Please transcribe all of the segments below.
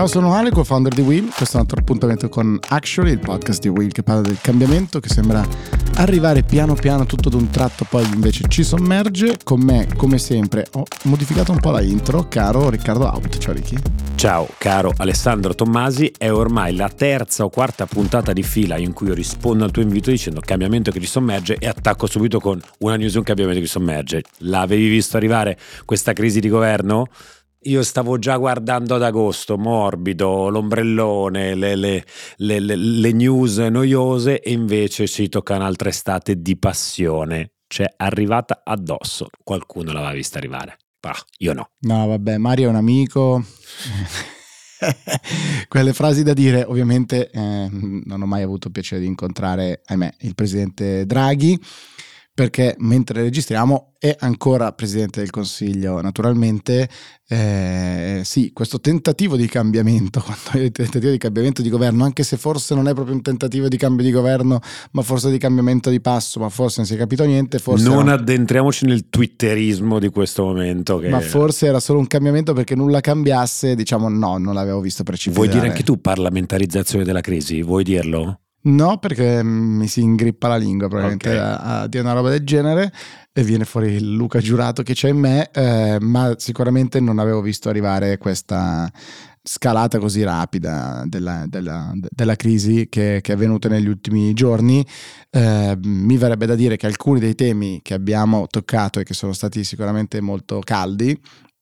Ciao, sono Ale, co-founder di Will. Questo è un altro appuntamento con Actually, il podcast di Will che parla del cambiamento che sembra arrivare piano piano tutto d'un tratto, poi invece ci sommerge. Con me, come sempre, ho modificato un po' la intro, caro Riccardo Out. Ciao Ricky. Ciao, caro Alessandro Tommasi. È ormai la terza o quarta puntata di fila in cui io rispondo al tuo invito dicendo cambiamento che ci sommerge e attacco subito con una news un cambiamento che ci sommerge. L'avevi visto arrivare questa crisi di governo? Io stavo già guardando ad agosto, morbido, l'ombrellone, le, le, le, le, news noiose e invece ci tocca un'altra estate di passione. Cioè, arrivata addosso. Qualcuno l'aveva vista arrivare. Ah, io no. No, vabbè, Mario è un amico. Quelle frasi da dire, ovviamente eh, non ho mai avuto piacere di incontrare, ahimè, il presidente Draghi perché mentre registriamo è ancora Presidente del Consiglio. Naturalmente, eh, sì, questo tentativo di cambiamento, quando tentativo di cambiamento di governo, anche se forse non è proprio un tentativo di cambio di governo, ma forse di cambiamento di passo, ma forse non si è capito niente. Forse non era... addentriamoci nel twitterismo di questo momento. Che... Ma forse era solo un cambiamento perché nulla cambiasse, diciamo no, non l'avevo visto precipitare. Vuoi dire anche tu parlamentarizzazione della crisi? Vuoi dirlo? No, perché mi si ingrippa la lingua probabilmente okay. a, a, dire una roba del genere e viene fuori il Luca giurato che c'è in me, eh, ma sicuramente non avevo visto arrivare questa scalata così rapida della, della, della crisi che, che, è avvenuta negli ultimi giorni. Eh, mi verrebbe da dire che alcuni dei temi che abbiamo toccato e che sono stati sicuramente molto caldi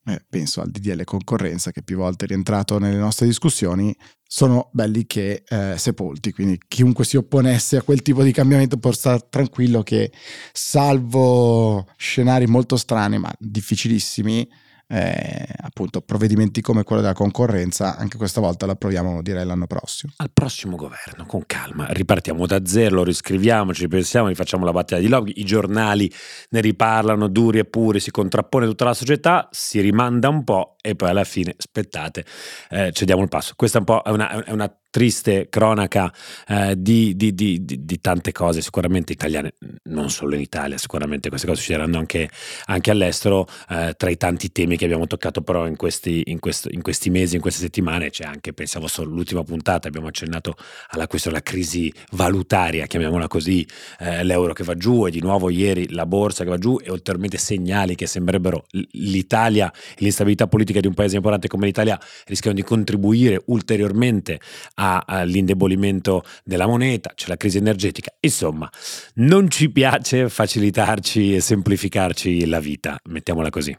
eh, penso al DDL concorrenza che più volte è rientrato nelle nostre discussioni, sono belli che eh, sepolti, quindi chiunque si opponesse a quel tipo di cambiamento può stare tranquillo che salvo scenari molto strani ma difficilissimi, eh, appunto provvedimenti come quello della concorrenza, anche questa volta la proviamo direi l'anno prossimo. Al prossimo governo, con calma, ripartiamo da zero, lo riscriviamo, ci pensiamo, rifacciamo la battaglia di lobby, i giornali ne riparlano duri e puri, si contrappone tutta la società, si rimanda un po' e poi alla fine, aspettate, eh, cediamo il passo. Questa è un po' è una, è una triste cronaca eh, di, di, di, di, tante cose, sicuramente italiane, non solo in Italia, sicuramente queste cose succederanno anche, anche all'estero, eh, tra i tanti temi che abbiamo toccato però in questi, in, questo, in questi, mesi, in queste settimane, c'è anche, pensiamo solo all'ultima puntata, abbiamo accennato alla questione della crisi valutaria, chiamiamola così, eh, l'euro che va giù e di nuovo ieri la borsa che va giù e ulteriormente segnali che sembrerebbero l'Italia l'instabilità politica di un paese importante come l'Italia rischiano di contribuire ulteriormente all'indebolimento della moneta, c'è la crisi energetica, insomma non ci piace facilitarci e semplificarci la vita, mettiamola così.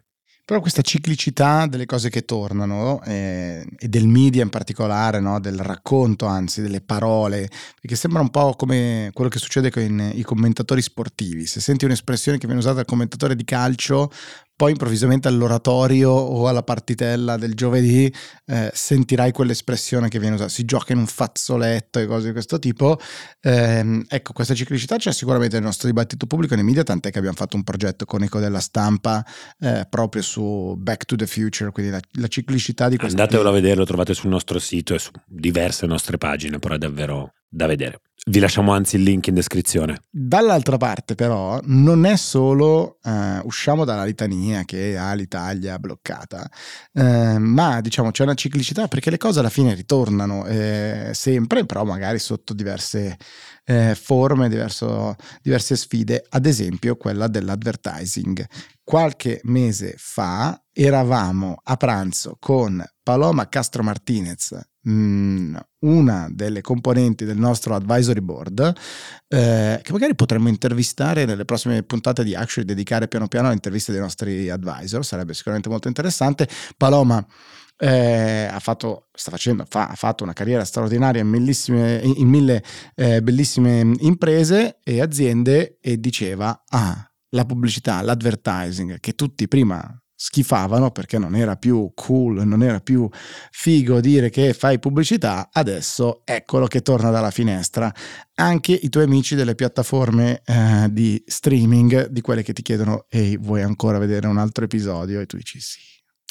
Però questa ciclicità delle cose che tornano eh, e del media in particolare, no? del racconto anzi, delle parole, perché sembra un po' come quello che succede con i commentatori sportivi. Se senti un'espressione che viene usata dal commentatore di calcio, poi improvvisamente all'oratorio o alla partitella del giovedì eh, sentirai quell'espressione che viene usata, si gioca in un fazzoletto e cose di questo tipo. Eh, ecco, questa ciclicità c'è sicuramente nel nostro dibattito pubblico nei media, tant'è che abbiamo fatto un progetto con Eco della Stampa eh, proprio su Back to the Future, quindi la, la ciclicità di questo. Andatevelo a vedere, lo trovate sul nostro sito e su diverse nostre pagine, però è davvero da vedere. Vi lasciamo anzi il link in descrizione. Dall'altra parte però non è solo uh, usciamo dalla litania che ha l'Italia bloccata, uh, ma diciamo c'è una ciclicità perché le cose alla fine ritornano eh, sempre, però magari sotto diverse eh, forme, diverso, diverse sfide, ad esempio quella dell'advertising. Qualche mese fa eravamo a pranzo con Paloma Castro Martinez, una delle componenti del nostro advisory board, eh, che magari potremmo intervistare nelle prossime puntate di Actually, dedicare piano piano alle interviste dei nostri advisor, sarebbe sicuramente molto interessante. Paloma eh, ha fatto, sta facendo, fa, ha fatto una carriera straordinaria in, in mille eh, bellissime imprese e aziende e diceva, ah, la pubblicità, l'advertising, che tutti prima schifavano perché non era più cool, non era più figo dire che fai pubblicità, adesso eccolo che torna dalla finestra. Anche i tuoi amici delle piattaforme eh, di streaming, di quelle che ti chiedono, ehi, vuoi ancora vedere un altro episodio? E tu dici sì.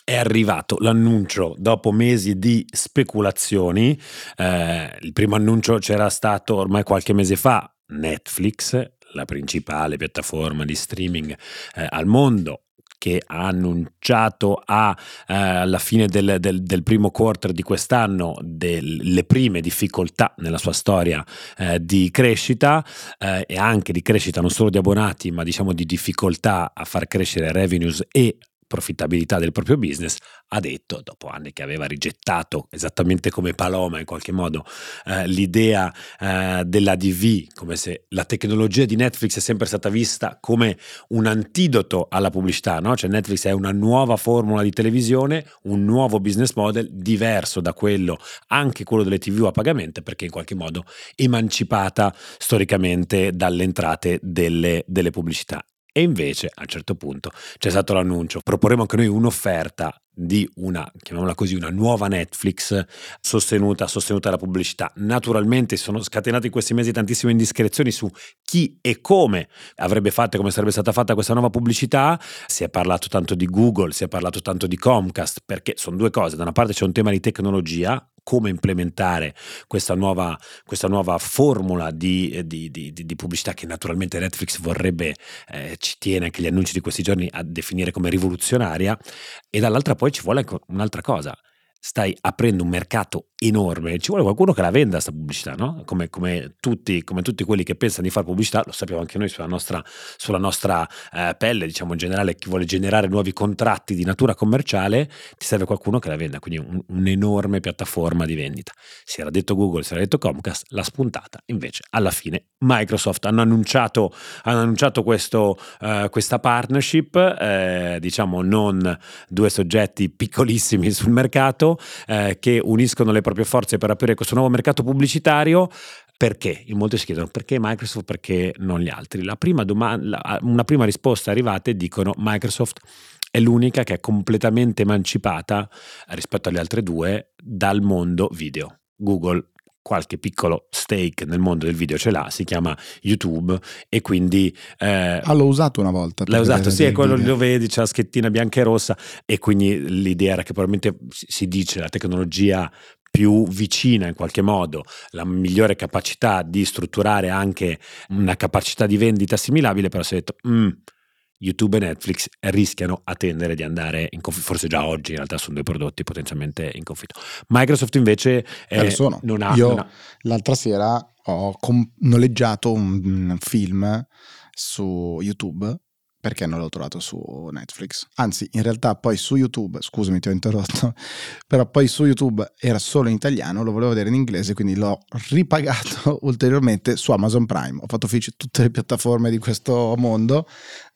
È arrivato l'annuncio dopo mesi di speculazioni. Eh, il primo annuncio c'era stato ormai qualche mese fa. Netflix, la principale piattaforma di streaming eh, al mondo, che ha annunciato a, eh, alla fine del, del, del, primo quarter di quest'anno delle prime difficoltà nella sua storia eh, di crescita eh, e anche di crescita non solo di abbonati ma diciamo di difficoltà a far crescere revenues e profittabilità del proprio business, ha detto, dopo anni che aveva rigettato, esattamente come Paloma in qualche modo, eh, l'idea eh, della DV, come se la tecnologia di Netflix è sempre stata vista come un antidoto alla pubblicità, no? cioè Netflix è una nuova formula di televisione, un nuovo business model diverso da quello, anche quello delle TV a pagamento, perché in qualche modo emancipata storicamente dalle entrate delle, delle pubblicità. E invece a un certo punto c'è stato l'annuncio, proporremo anche noi un'offerta di una, chiamiamola così, una nuova Netflix sostenuta, sostenuta dalla pubblicità. Naturalmente sono scatenate in questi mesi tantissime indiscrezioni su chi e come avrebbe fatto e come sarebbe stata fatta questa nuova pubblicità. Si è parlato tanto di Google, si è parlato tanto di Comcast, perché sono due cose. Da una parte c'è un tema di tecnologia, come implementare questa nuova, questa nuova formula di, di, di, di, pubblicità che naturalmente Netflix vorrebbe, eh, ci tiene anche gli annunci di questi giorni a definire come rivoluzionaria. E dall'altra poi ci vuole un'altra cosa, stai aprendo un mercato enorme, ci vuole qualcuno che la venda questa pubblicità, no? Come, come, tutti, come, tutti, quelli che pensano di fare pubblicità, lo sappiamo anche noi sulla nostra, sulla nostra eh, pelle, diciamo in generale, chi vuole generare nuovi contratti di natura commerciale, ti serve qualcuno che la venda, quindi un, un'enorme piattaforma di vendita. Si era detto Google, si era detto Comcast, l'ha spuntata, invece alla fine Microsoft hanno annunciato, hanno annunciato questo, uh, questa partnership, eh, diciamo non due soggetti piccolissimi sul mercato, eh, che uniscono le proprie forze per aprire questo nuovo mercato pubblicitario. Perché? In molti si chiedono perché Microsoft, perché non gli altri. La prima domanda, una prima risposta arrivata e dicono Microsoft è l'unica che è completamente emancipata rispetto alle altre due dal mondo video. Google qualche piccolo stake nel mondo del video ce l'ha, si chiama YouTube e quindi... Eh, ah, l'ho usato una volta. L'hai usato, sì, è quello video. lo vedi, c'è la schettina bianca e rossa e quindi l'idea era che probabilmente si dice la tecnologia più vicina in qualche modo, la migliore capacità di strutturare anche una capacità di vendita assimilabile, però si è detto... Mm, YouTube e Netflix rischiano a tendere di andare in conflitto, forse già oggi in realtà sono due prodotti potenzialmente in conflitto. Microsoft invece eh, non ha... Io non ha... l'altra sera ho com- noleggiato un film su YouTube perché non l'ho trovato su Netflix. Anzi, in realtà poi su YouTube, scusami ti ho interrotto, però poi su YouTube era solo in italiano, lo volevo vedere in inglese, quindi l'ho ripagato ulteriormente su Amazon Prime. Ho fatto felice tutte le piattaforme di questo mondo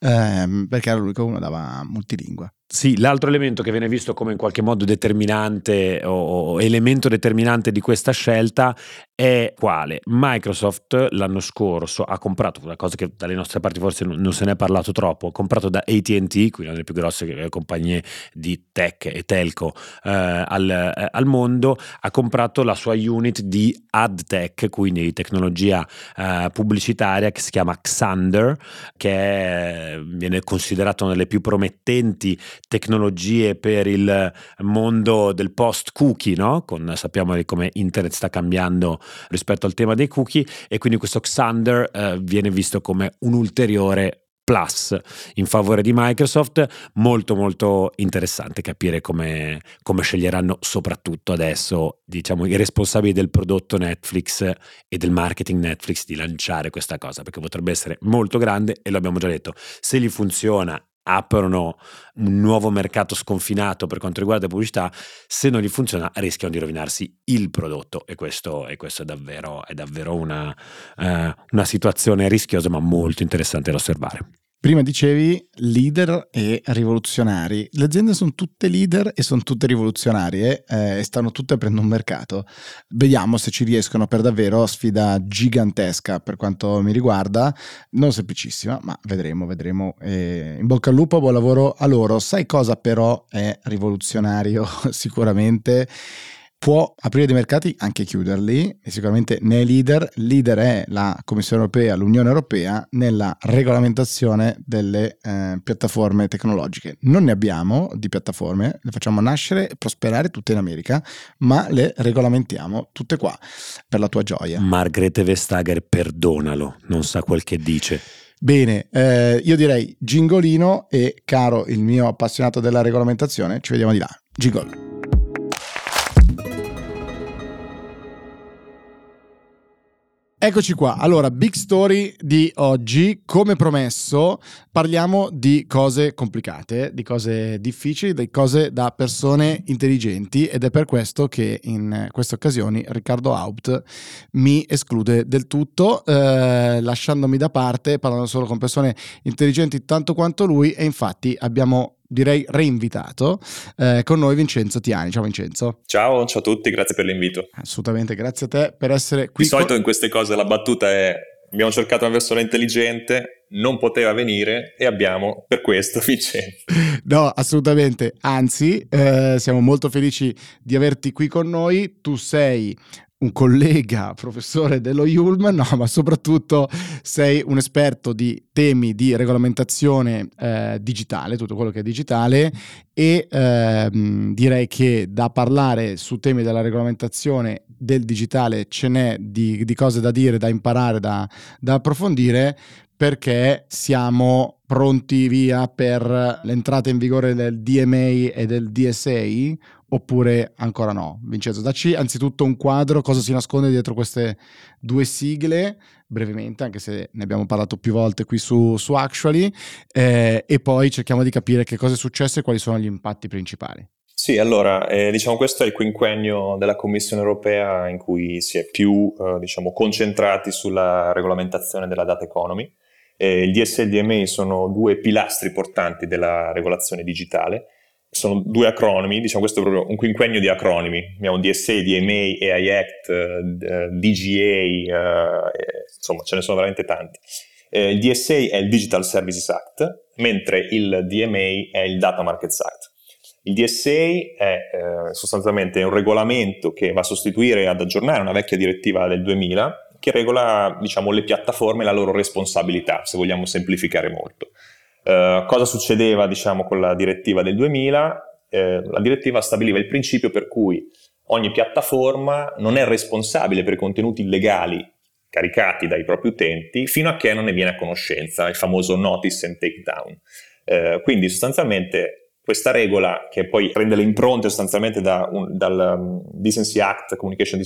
ehm, perché era l'unico uno dava multilingua. Sì, l'altro elemento che viene visto come in qualche modo determinante o, elemento determinante di questa scelta è quale? Microsoft l'anno scorso ha comprato una cosa che dalle nostre parti forse non, se ne è parlato troppo, ha comprato da ATT, quindi una delle più grosse eh, compagnie di tech e telco eh, al, eh, al, mondo, ha comprato la sua unit di ad tech, quindi di tecnologia eh, pubblicitaria che si chiama Xander, che è, viene considerata una delle più promettenti tecnologie per il mondo del post cookie, no? Con, sappiamo come internet sta cambiando rispetto al tema dei cookie e quindi questo Xander eh, viene visto come un ulteriore plus in favore di Microsoft molto molto interessante capire come, come, sceglieranno soprattutto adesso diciamo i responsabili del prodotto Netflix e del marketing Netflix di lanciare questa cosa perché potrebbe essere molto grande e lo abbiamo già detto se gli funziona aprono un nuovo mercato sconfinato per quanto riguarda la pubblicità, se non gli funziona rischiano di rovinarsi il prodotto e questo, e questo è davvero, è davvero una, eh, una situazione rischiosa ma molto interessante da osservare. Prima dicevi leader e rivoluzionari. Le aziende sono tutte leader e sono tutte rivoluzionarie eh, e stanno tutte aprendo un mercato. Vediamo se ci riescono per davvero. Sfida gigantesca per quanto mi riguarda, non semplicissima, ma vedremo, vedremo. E in bocca al lupo, buon lavoro a loro. Sai cosa però è rivoluzionario sicuramente? Può aprire dei mercati, anche chiuderli, e sicuramente ne è leader. Leader è la Commissione europea, l'Unione europea, nella regolamentazione delle eh, piattaforme tecnologiche. Non ne abbiamo di piattaforme, le facciamo nascere e prosperare tutte in America, ma le regolamentiamo tutte qua, per la tua gioia. Margrethe Vestager, perdonalo, non sa quel che dice. Bene, eh, io direi gingolino e caro il mio appassionato della regolamentazione, ci vediamo di là. Jingle. Eccoci qua, allora Big Story di oggi, come promesso parliamo di cose complicate, di cose difficili, di cose da persone intelligenti ed è per questo che in queste occasioni Riccardo Haupt mi esclude del tutto, eh, lasciandomi da parte, parlando solo con persone intelligenti tanto quanto lui e infatti abbiamo direi reinvitato eh, con noi Vincenzo Tiani. Ciao Vincenzo. Ciao, ciao a tutti, grazie per l'invito. Assolutamente, grazie a te per essere qui. Di solito con... in queste cose la battuta è abbiamo cercato una persona intelligente, non poteva venire e abbiamo per questo Vincenzo. No, assolutamente, anzi eh, siamo molto felici di averti qui con noi, tu sei un collega professore dello Yulm, no, ma soprattutto sei un esperto di temi di regolamentazione eh, digitale, tutto quello che è digitale e ehm, direi che da parlare su temi della regolamentazione del digitale ce n'è di, di cose da dire, da imparare, da, da approfondire perché siamo pronti via per l'entrata in vigore del DMA e del DSA oppure ancora no? Vincenzo, dacci anzitutto un quadro, cosa si nasconde dietro queste due sigle, brevemente, anche se ne abbiamo parlato più volte qui su, su Actually, eh, e poi cerchiamo di capire che cosa è successo e quali sono gli impatti principali. Sì, allora, eh, diciamo questo è il quinquennio della Commissione europea in cui si è più, eh, diciamo, concentrati sulla regolamentazione della data economy. Eh, il DSL e il DMA sono due pilastri portanti della regolazione digitale sono due acronimi, diciamo questo è proprio un quinquennio di acronimi, abbiamo DSA, DMA, AI Act, uh, DGA, uh, insomma ce ne sono veramente tanti. Eh, il DSA è il Digital Services Act, mentre il DMA è il Data Markets Act. Il DSA è eh, sostanzialmente un regolamento che va a sostituire e ad aggiornare una vecchia direttiva del 2000 che regola diciamo, le piattaforme e la loro responsabilità, se vogliamo semplificare molto. Eh, cosa succedeva diciamo, con la direttiva del 2000? Eh, la direttiva stabiliva il principio per cui ogni piattaforma non è responsabile per i contenuti illegali caricati dai propri utenti fino a che non ne viene a conoscenza, il famoso notice and take down. Eh, quindi sostanzialmente questa regola, che poi prende le impronte sostanzialmente da un, dal um, Decency Act, Communication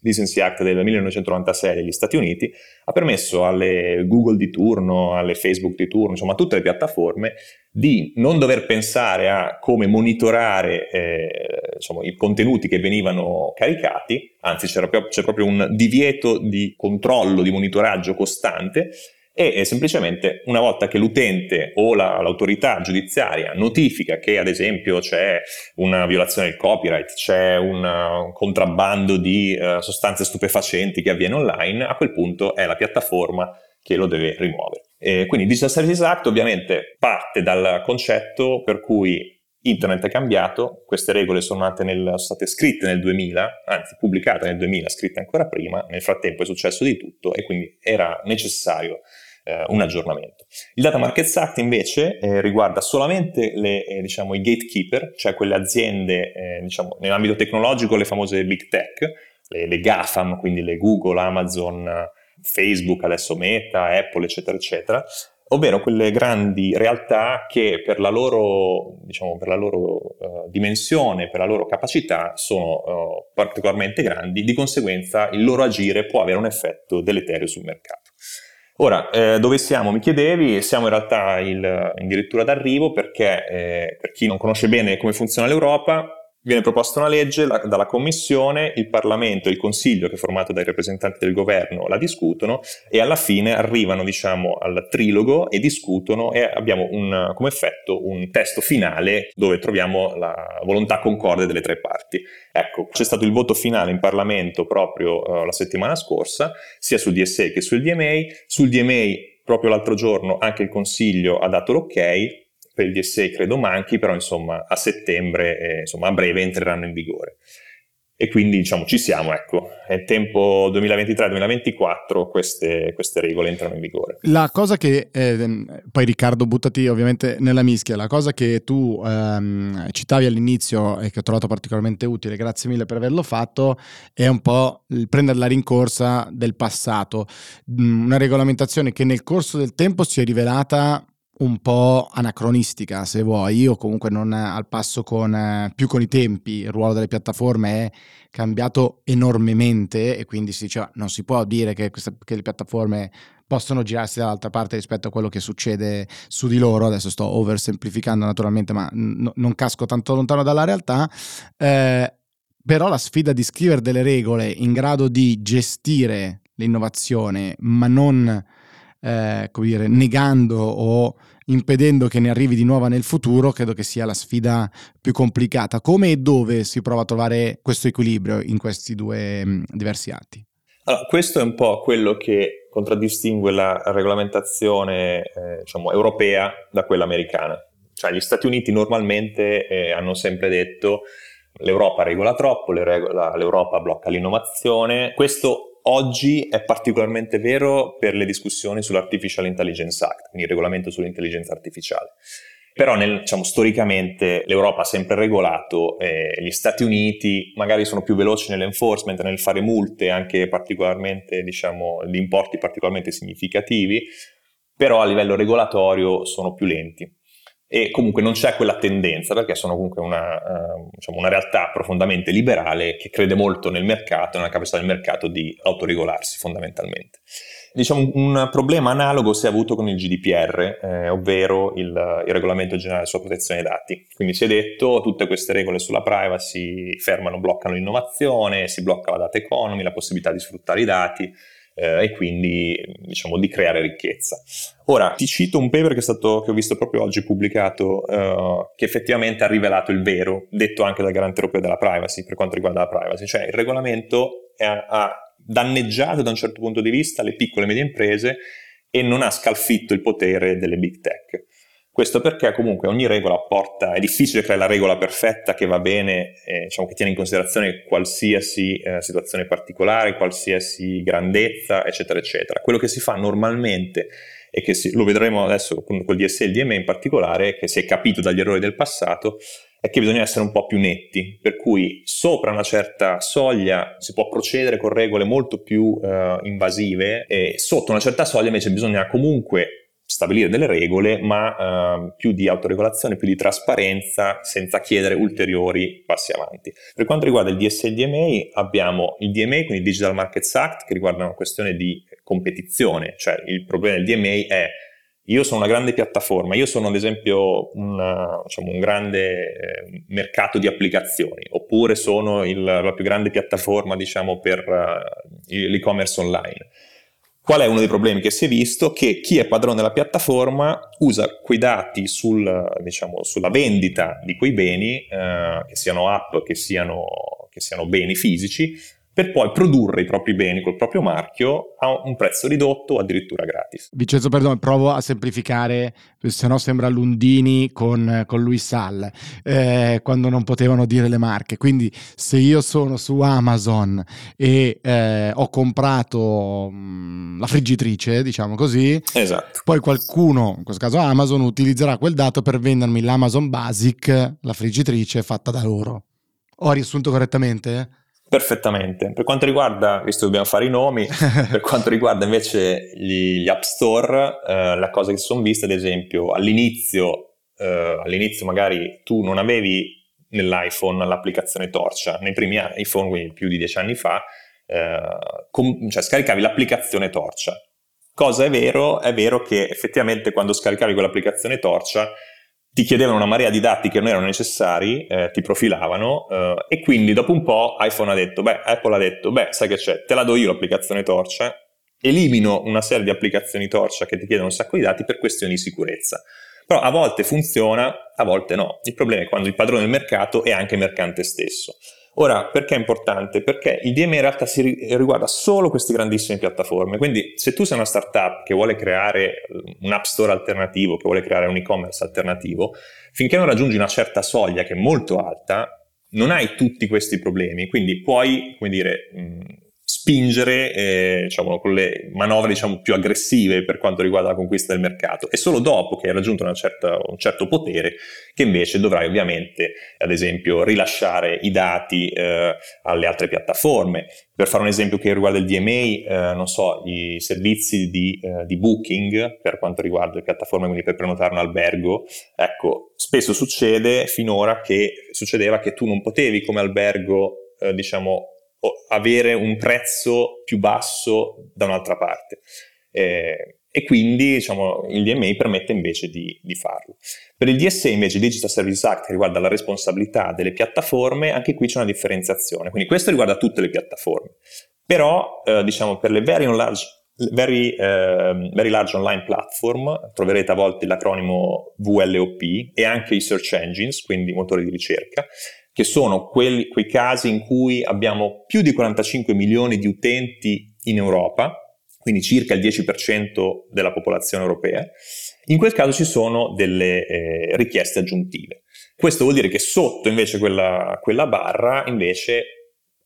Decency, Act del 1996 degli Stati Uniti, ha permesso alle Google di turno, alle Facebook di turno, insomma a tutte le piattaforme, di non dover pensare a come monitorare eh, insomma, i contenuti che venivano caricati, anzi c'è proprio un divieto di controllo, di monitoraggio costante, e semplicemente una volta che l'utente o la, l'autorità giudiziaria notifica che ad esempio c'è una violazione del copyright, c'è un, contrabbando di uh, sostanze stupefacenti che avviene online, a quel punto è la piattaforma che lo deve rimuovere. E quindi Digital Services Act ovviamente parte dal concetto per cui Internet è cambiato, queste regole sono, nel, sono, state scritte nel 2000, anzi pubblicate nel 2000, scritte ancora prima, nel frattempo è successo di tutto e quindi era necessario eh, un aggiornamento. Il Data Markets Act invece eh, riguarda solamente le, eh, diciamo, i gatekeeper, cioè quelle aziende eh, diciamo, nell'ambito tecnologico, le famose big tech, le, le GAFAM, quindi le Google, Amazon, Facebook, adesso Meta, Apple, eccetera, eccetera, ovvero quelle grandi realtà che per la loro, diciamo, per la loro uh, dimensione, per la loro capacità sono uh, particolarmente grandi, di conseguenza il loro agire può avere un effetto deleterio sul mercato. Ora, eh, dove siamo? Mi chiedevi, siamo in realtà il, addirittura d'arrivo perché eh, per chi non conosce bene come funziona l'Europa, viene proposta una legge la, dalla Commissione, il Parlamento e il Consiglio, che è formato dai rappresentanti del governo, la discutono e alla fine arrivano diciamo, al trilogo e discutono e abbiamo un, come effetto un testo finale dove troviamo la volontà concorde delle tre parti. Ecco, c'è stato il voto finale in Parlamento proprio uh, la settimana scorsa, sia sul DSA che sul DMA. Sul DMA proprio l'altro giorno anche il Consiglio ha dato l'ok, per il DSA credo manchi, però insomma a settembre, eh, insomma a breve entreranno in vigore. e quindi diciamo ci siamo, ecco, è tempo 2023-2024 queste, queste, regole entrano in vigore. La cosa che, eh, poi Riccardo buttati ovviamente nella mischia, la cosa che tu ehm, citavi all'inizio e che ho trovato particolarmente utile, grazie mille per averlo fatto, è un po' il prendere la rincorsa del passato, mm, una regolamentazione che nel corso del tempo si è rivelata un po' anacronistica, se vuoi, o comunque non al passo con, più con i tempi. Il ruolo delle piattaforme è cambiato enormemente e quindi si diceva non si può dire che, queste, che le piattaforme possono girarsi dall'altra parte rispetto a quello che succede su di loro. Adesso sto oversemplificando naturalmente, ma n- non casco tanto lontano dalla realtà. Eh, però la sfida di scrivere delle regole in grado di gestire l'innovazione, ma non eh, come dire, negando o impedendo che ne arrivi di nuova nel futuro, credo che sia la sfida più complicata. Come e dove si prova a trovare questo equilibrio in questi due mh, mm, diversi atti? Allora, questo è un po' quello che contraddistingue la regolamentazione eh, diciamo, europea da quella americana. Cioè, gli Stati Uniti normalmente eh, hanno sempre detto l'Europa regola troppo, l'Europa blocca l'innovazione. Questo Oggi è particolarmente vero per le discussioni sull'Artificial Intelligence Act, quindi il regolamento sull'intelligenza artificiale. Però nel, diciamo, storicamente l'Europa ha sempre regolato, eh, gli Stati Uniti magari sono più veloci nell'enforcement, nel fare multe anche particolarmente, diciamo, di importi particolarmente significativi, però a livello regolatorio sono più lenti e comunque non c'è quella tendenza perché sono comunque una, uh, diciamo una, realtà profondamente liberale che crede molto nel mercato, nella capacità del mercato di autoregolarsi fondamentalmente. Diciamo un problema analogo si è avuto con il GDPR, eh, ovvero il, il, regolamento generale sulla protezione dei dati. Quindi si è detto tutte queste regole sulla privacy fermano, bloccano l'innovazione, si blocca la data economy, la possibilità di sfruttare i dati eh, e quindi diciamo di creare ricchezza. Ora ti cito un paper che, stato, che ho visto proprio oggi pubblicato eh, che effettivamente ha rivelato il vero, detto anche dal garante europeo della privacy per quanto riguarda la privacy, cioè il regolamento è, ha danneggiato da un certo punto di vista le piccole e medie imprese e non ha scalfitto il potere delle big tech. Questo perché comunque ogni regola porta, è difficile creare la regola perfetta che va bene, eh, diciamo che tiene in considerazione qualsiasi eh, situazione particolare, qualsiasi grandezza, eccetera, eccetera. Quello che si fa normalmente e che si, lo vedremo adesso con col DSE e il DME in particolare, che si è capito dagli errori del passato, è che bisogna essere un po' più netti, per cui sopra una certa soglia si può procedere con regole molto più eh, invasive e sotto una certa soglia invece bisogna comunque stabilire delle regole, ma eh, più di autoregolazione, più di trasparenza, senza chiedere ulteriori passi avanti. Per quanto riguarda il DSA e il DMA, abbiamo il DMA, quindi il Digital Markets Act, che riguarda una questione di competizione, cioè il problema del DMA è io sono una grande piattaforma, io sono ad esempio una, diciamo, un grande eh, mercato di applicazioni, oppure sono il, la più grande piattaforma diciamo, per uh, l'e-commerce online Qual è uno dei problemi che si è visto? Che chi è padrone della piattaforma usa quei dati sul, diciamo, sulla vendita di quei beni, eh, che siano app, che siano, che siano beni fisici, per poi produrre i propri beni col proprio marchio a un prezzo ridotto o addirittura gratis. Vincenzo, perdono, provo a semplificare, se no sembra Lundini con, con Luis Sall, eh, quando non potevano dire le marche. Quindi se io sono su Amazon e eh, ho comprato mh, mm, la friggitrice, diciamo così, esatto. poi qualcuno, in questo caso Amazon, utilizzerà quel dato per vendermi l'Amazon Basic, la friggitrice fatta da loro. Ho riassunto correttamente? Perfettamente. Per quanto riguarda, visto che dobbiamo fare i nomi, per quanto riguarda invece gli, gli App Store, eh, la cosa che si sono viste, ad esempio, all'inizio, eh, all'inizio magari tu non avevi nell'iPhone l'applicazione Torcia, nei primi iPhone, quindi più di dieci anni fa, eh, com- cioè scaricavi l'applicazione Torcia. Cosa è vero? È vero che effettivamente quando scaricavi quell'applicazione Torcia ti chiedevano una marea di dati che non erano necessari, eh, ti profilavano eh, e quindi dopo un po' iPhone ha detto, beh, Apple ha detto, beh, sai che c'è, te la do io l'applicazione torcia, elimino una serie di applicazioni torcia che ti chiedono un sacco di dati per questioni di sicurezza. Però a volte funziona, a volte no. Il problema è quando il padrone del mercato è anche mercante stesso. Ora, perché è importante? Perché il DMA in realtà si riguarda solo queste grandissime piattaforme, quindi se tu sei una startup che vuole creare un app store alternativo, che vuole creare un e-commerce alternativo, finché non raggiungi una certa soglia che è molto alta, non hai tutti questi problemi, quindi puoi, come dire, spingere eh, diciamo, con le manovre diciamo, più aggressive per quanto riguarda la conquista del mercato. È solo dopo che hai raggiunto certa, un certo potere che invece dovrai ovviamente, ad esempio, rilasciare i dati eh, alle altre piattaforme. Per fare un esempio che riguarda il DMA, eh, non so, i servizi di, eh, di, booking per quanto riguarda le piattaforme, quindi per prenotare un albergo, ecco, spesso succede finora che succedeva che tu non potevi come albergo, eh, diciamo, avere un prezzo più basso da un'altra parte. Eh, e quindi diciamo, il DMA permette invece di, di, farlo. Per il DSA invece, Digital Service Act, che riguarda la responsabilità delle piattaforme, anche qui c'è una differenziazione. Quindi questo riguarda tutte le piattaforme. Però, eh, diciamo, per le very large, very, eh, very large online platform, troverete a volte l'acronimo VLOP e anche i search engines, quindi motori di ricerca, che sono quelli, quei casi in cui abbiamo più di 45 milioni di utenti in Europa, quindi circa il 10% della popolazione europea, in quel caso ci sono delle eh, richieste aggiuntive. Questo vuol dire che sotto invece quella, quella, barra invece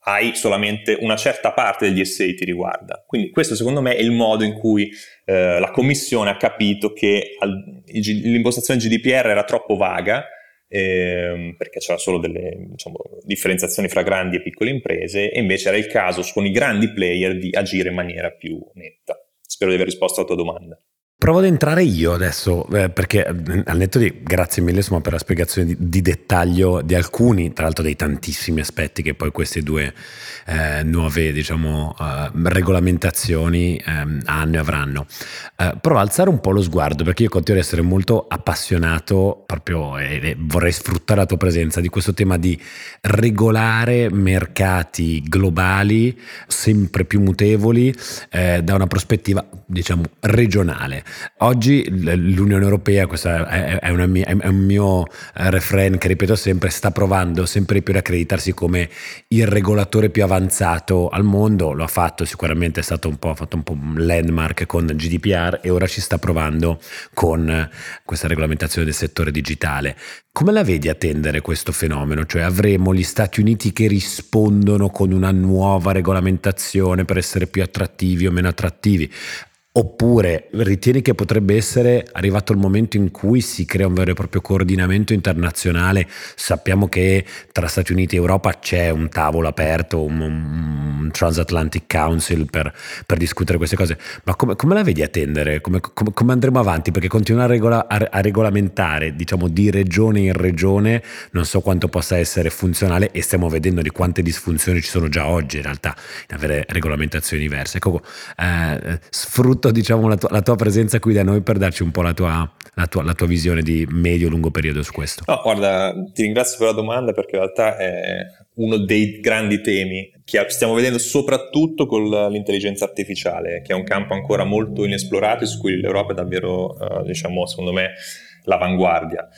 hai solamente una certa parte degli essay ti riguarda. Quindi questo secondo me è il modo in cui eh, la Commissione ha capito che al, l'impostazione GDPR era troppo vaga ehm, perché c'era solo delle diciamo, differenziazioni fra grandi e piccole imprese e invece era il caso con i grandi player di agire in maniera più netta. Spero di aver risposto alla tua domanda. Provo ad entrare io adesso, eh, perché eh, al netto di grazie mille insomma, per la spiegazione di, di, dettaglio di alcuni, tra l'altro dei tantissimi aspetti che poi queste due eh, nuove diciamo, uh, regolamentazioni um, hanno e avranno. Uh, provo ad alzare un po' lo sguardo perché io continuo ad essere molto appassionato proprio e, e vorrei sfruttare la tua presenza di questo tema di regolare mercati globali sempre più mutevoli eh, da una prospettiva diciamo regionale. Oggi l'Unione Europea, questo è, è, è, un mio eh, refrain che ripeto sempre, sta provando sempre più ad accreditarsi come il regolatore più avanzato al mondo, lo ha fatto sicuramente, è stato un po', ha fatto un po' un landmark con GDPR e ora ci sta provando con questa regolamentazione del settore digitale. Come la vedi attendere questo fenomeno? Cioè avremo gli Stati Uniti che rispondono con una nuova regolamentazione per essere più attrattivi o meno attrattivi? Oppure ritieni che potrebbe essere arrivato il momento in cui si crea un vero e proprio coordinamento internazionale? Sappiamo che tra Stati Uniti e Europa c'è un tavolo aperto, un, un Transatlantic Council per, per, discutere queste cose, ma come, come la vedi a tendere? Come, come, come, andremo avanti? Perché continuare a, regola, a, a regolamentare, diciamo, di regione in regione, non so quanto possa essere funzionale e stiamo vedendo di quante disfunzioni ci sono già oggi in realtà in avere regolamentazioni diverse. Ecco, eh, sfrutto soprattutto diciamo, la, tua, la, tua, presenza qui da noi per darci un po' la tua, la tua, la tua visione di medio-lungo periodo su questo. No, guarda, ti ringrazio per la domanda perché in realtà è uno dei grandi temi che stiamo vedendo soprattutto con l'intelligenza artificiale, che è un campo ancora molto inesplorato e su cui l'Europa è davvero, uh, diciamo, secondo me, l'avanguardia.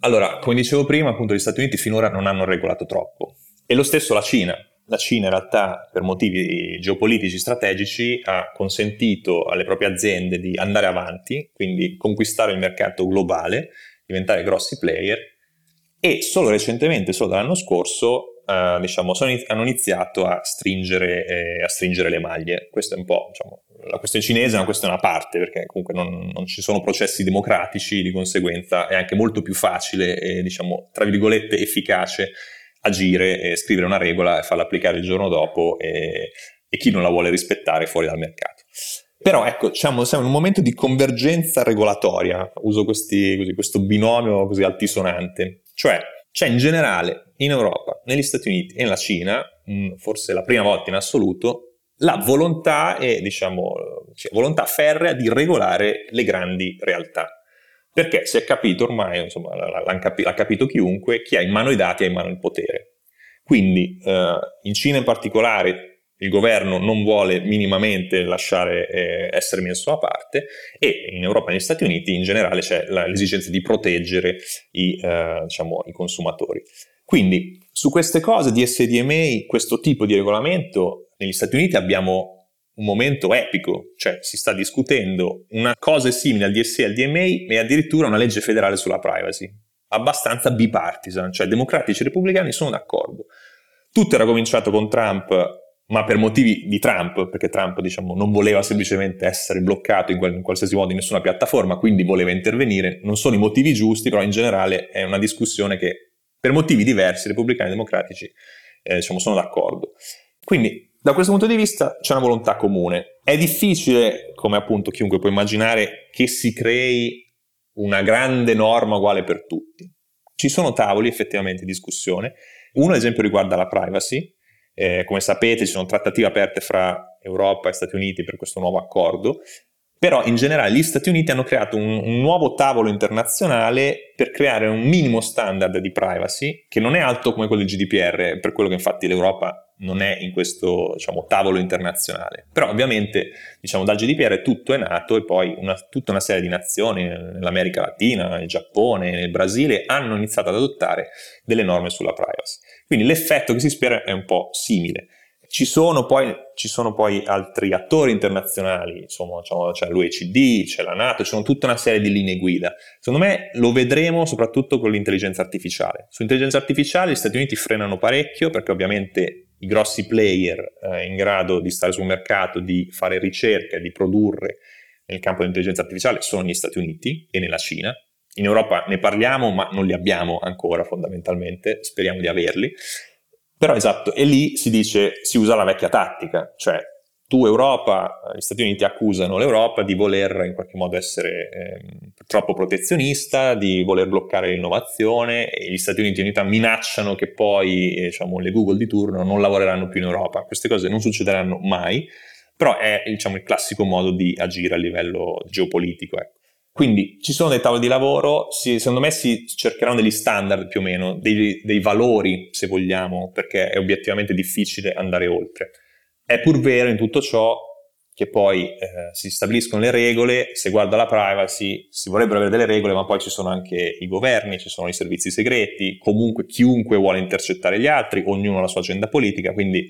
Allora, come dicevo prima, appunto, gli Stati Uniti finora non hanno regolato troppo e lo stesso la Cina la Cina in realtà per motivi geopolitici strategici ha consentito alle proprie aziende di andare avanti, quindi conquistare il mercato globale, diventare grossi player e solo recentemente, solo dall'anno scorso, eh, diciamo, sono, hanno iniziato a stringere, eh, a stringere, le maglie. Questo è un po' diciamo, la questione cinese è una questione a parte perché comunque non, non, ci sono processi democratici, di conseguenza è anche molto più facile e diciamo, tra virgolette efficace agire e scrivere una regola e farla applicare il giorno dopo e, e chi non la vuole rispettare fuori dal mercato. Però ecco, diciamo, siamo in un momento di convergenza regolatoria, uso questi, così, questo binomio così altisonante, cioè c'è in generale in Europa, negli Stati Uniti e nella Cina, forse la prima volta in assoluto, la volontà e diciamo, cioè, volontà ferrea di regolare le grandi realtà. Perché si è capito ormai, insomma, capi- l'ha capito chiunque, chi ha in mano i dati ha in mano il potere. Quindi eh, in Cina in particolare il governo non vuole minimamente lasciare eh, essere messo a parte e in Europa e negli Stati Uniti in generale c'è la, l'esigenza di proteggere i, eh, diciamo, i, consumatori. Quindi su queste cose di SDMA, questo tipo di regolamento, negli Stati Uniti abbiamo un momento epico, cioè si sta discutendo una cosa simile al DSA e al DMA e addirittura una legge federale sulla privacy. abbastanza bipartisan, cioè democratici e repubblicani sono d'accordo. Tutto era cominciato con Trump, ma per motivi di Trump, perché Trump diciamo, non voleva semplicemente essere bloccato in, qual- in, qualsiasi modo in nessuna piattaforma, quindi voleva intervenire. Non sono i motivi giusti, però in generale è una discussione che per motivi diversi, repubblicani e democratici, eh, diciamo, sono d'accordo. Quindi da questo punto di vista c'è una volontà comune. È difficile, come appunto chiunque può immaginare, che si crei una grande norma uguale per tutti. Ci sono tavoli effettivamente di discussione. Uno, ad esempio, riguarda la privacy. Eh, come sapete, ci sono trattative aperte fra Europa e Stati Uniti per questo nuovo accordo. Però in generale gli Stati Uniti hanno creato un, un, nuovo tavolo internazionale per creare un minimo standard di privacy che non è alto come quello del GDPR, per quello che infatti l'Europa non è in questo diciamo, tavolo internazionale. Però ovviamente diciamo, dal GDPR tutto è nato e poi una, tutta una serie di nazioni nell'America Latina, nel Giappone, nel Brasile hanno iniziato ad adottare delle norme sulla privacy. Quindi l'effetto che si spera è un po' simile. Ci sono poi, ci sono poi altri attori internazionali, insomma, c'è l'OECD, c'è la Nato, ci sono tutta una serie di linee guida. Secondo me lo vedremo soprattutto con l'intelligenza artificiale. Su intelligenza artificiale gli Stati Uniti frenano parecchio perché ovviamente i grossi player eh, in grado di stare sul mercato, di fare ricerca, di produrre nel campo dell'intelligenza artificiale sono gli Stati Uniti e nella Cina. In Europa ne parliamo, ma non li abbiamo ancora fondamentalmente, speriamo di averli. Però esatto, e lì si dice, si usa la vecchia tattica, cioè tu Europa, gli Stati Uniti accusano l'Europa di voler in qualche modo essere eh, troppo protezionista, di voler bloccare l'innovazione e gli Stati Uniti in realtà minacciano che poi eh, diciamo, le Google di turno non lavoreranno più in Europa. Queste cose non succederanno mai, però è diciamo, il classico modo di agire a livello geopolitico. Ecco. Quindi ci sono dei tavoli di lavoro, si, secondo me si cercheranno degli standard più o meno, dei, dei valori se vogliamo, perché è obiettivamente difficile andare oltre. È pur vero in tutto ciò che poi eh, si stabiliscono le regole, se guarda la privacy si vorrebbero avere delle regole, ma poi ci sono anche i governi, ci sono i servizi segreti, comunque chiunque vuole intercettare gli altri, ognuno ha la sua agenda politica, quindi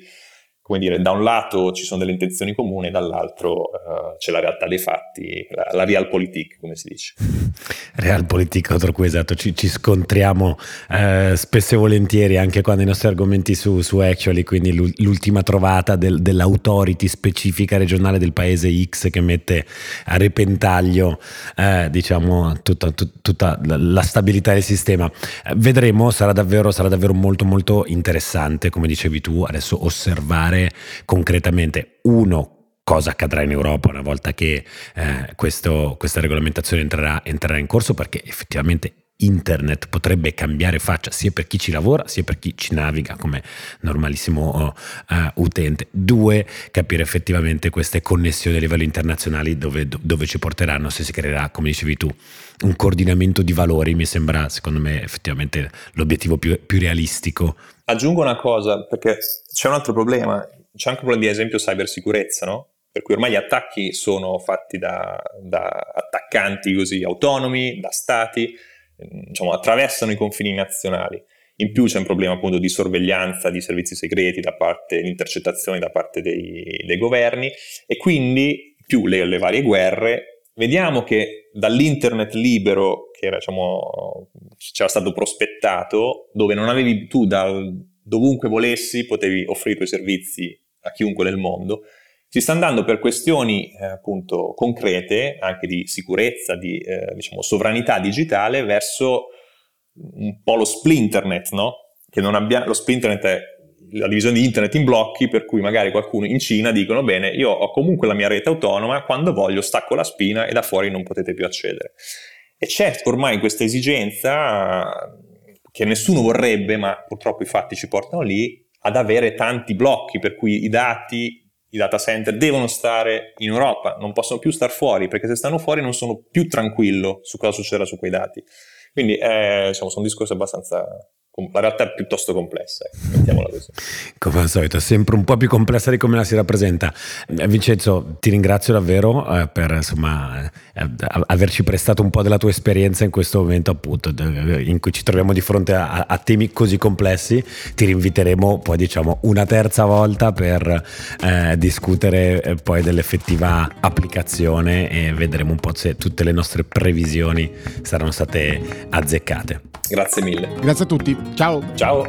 come dire, da un lato ci sono delle intenzioni comuni, dall'altro uh, c'è la realtà dei fatti, la, la realpolitik, come si dice. Realpolitik contro cui esatto, ci, ci scontriamo eh, spesso e volentieri anche quando i nostri argomenti su, su Actually, quindi l'ultima trovata del, dell'autority specifica regionale del paese X che mette a repentaglio eh, diciamo tutta, tut, tutta, la stabilità del sistema. Eh, vedremo, sarà davvero, sarà davvero molto molto interessante, come dicevi tu, adesso osservare spiegare concretamente, uno, cosa accadrà in Europa una volta che eh, questo, questa regolamentazione entrerà, entrerà in corso, perché effettivamente internet potrebbe cambiare faccia sia per chi ci lavora sia per chi ci naviga come normalissimo uh, utente. Due, capire effettivamente queste connessioni a livello internazionale dove, dove, ci porteranno se si creerà, come dicevi tu, un coordinamento di valori. Mi sembra, secondo me, effettivamente l'obiettivo più, più realistico Aggiungo una cosa, perché c'è un altro problema, c'è anche un problema di esempio cybersicurezza, no? Per cui ormai gli attacchi sono fatti da, da attaccanti così autonomi, da stati, diciamo, attraversano i confini nazionali. In più c'è un problema appunto di sorveglianza di servizi segreti da parte, intercettazioni da parte dei, dei governi e quindi più le, le varie guerre vediamo che dall'internet libero che era, diciamo, c'era stato prospettato, dove non avevi tu da dovunque volessi, potevi offrire i tuoi servizi a chiunque nel mondo, si sta andando per questioni eh, appunto concrete, anche di sicurezza, di eh, diciamo, sovranità digitale, verso un po' lo splinternet, no? Che non abbia, lo splinternet è la divisione di internet in blocchi, per cui magari qualcuno in Cina dicono bene, io ho comunque la mia rete autonoma, quando voglio stacco la spina e da fuori non potete più accedere. E c'è ormai questa esigenza che nessuno vorrebbe, ma purtroppo i fatti ci portano lì, ad avere tanti blocchi, per cui i dati, i data center devono stare in Europa, non possono più star fuori, perché se stanno fuori non sono più tranquillo su cosa succederà su quei dati. Quindi eh, diciamo, sono discorsi abbastanza la realtà è piuttosto complessa, ecco, mettiamola così. Come al solito, sempre un po' più complessa di come la si rappresenta. Eh, Vincenzo, ti ringrazio davvero eh, per insomma, eh, averci prestato un po' della tua esperienza in questo momento, appunto, in cui ci troviamo di fronte a, a temi così complessi. Ti rinviteremo poi, diciamo, una terza volta per eh, discutere poi dell'effettiva applicazione e vedremo un po' se tutte le nostre previsioni saranno state azzeccate. Grazie mille. Grazie a tutti. Ciao. Ciao.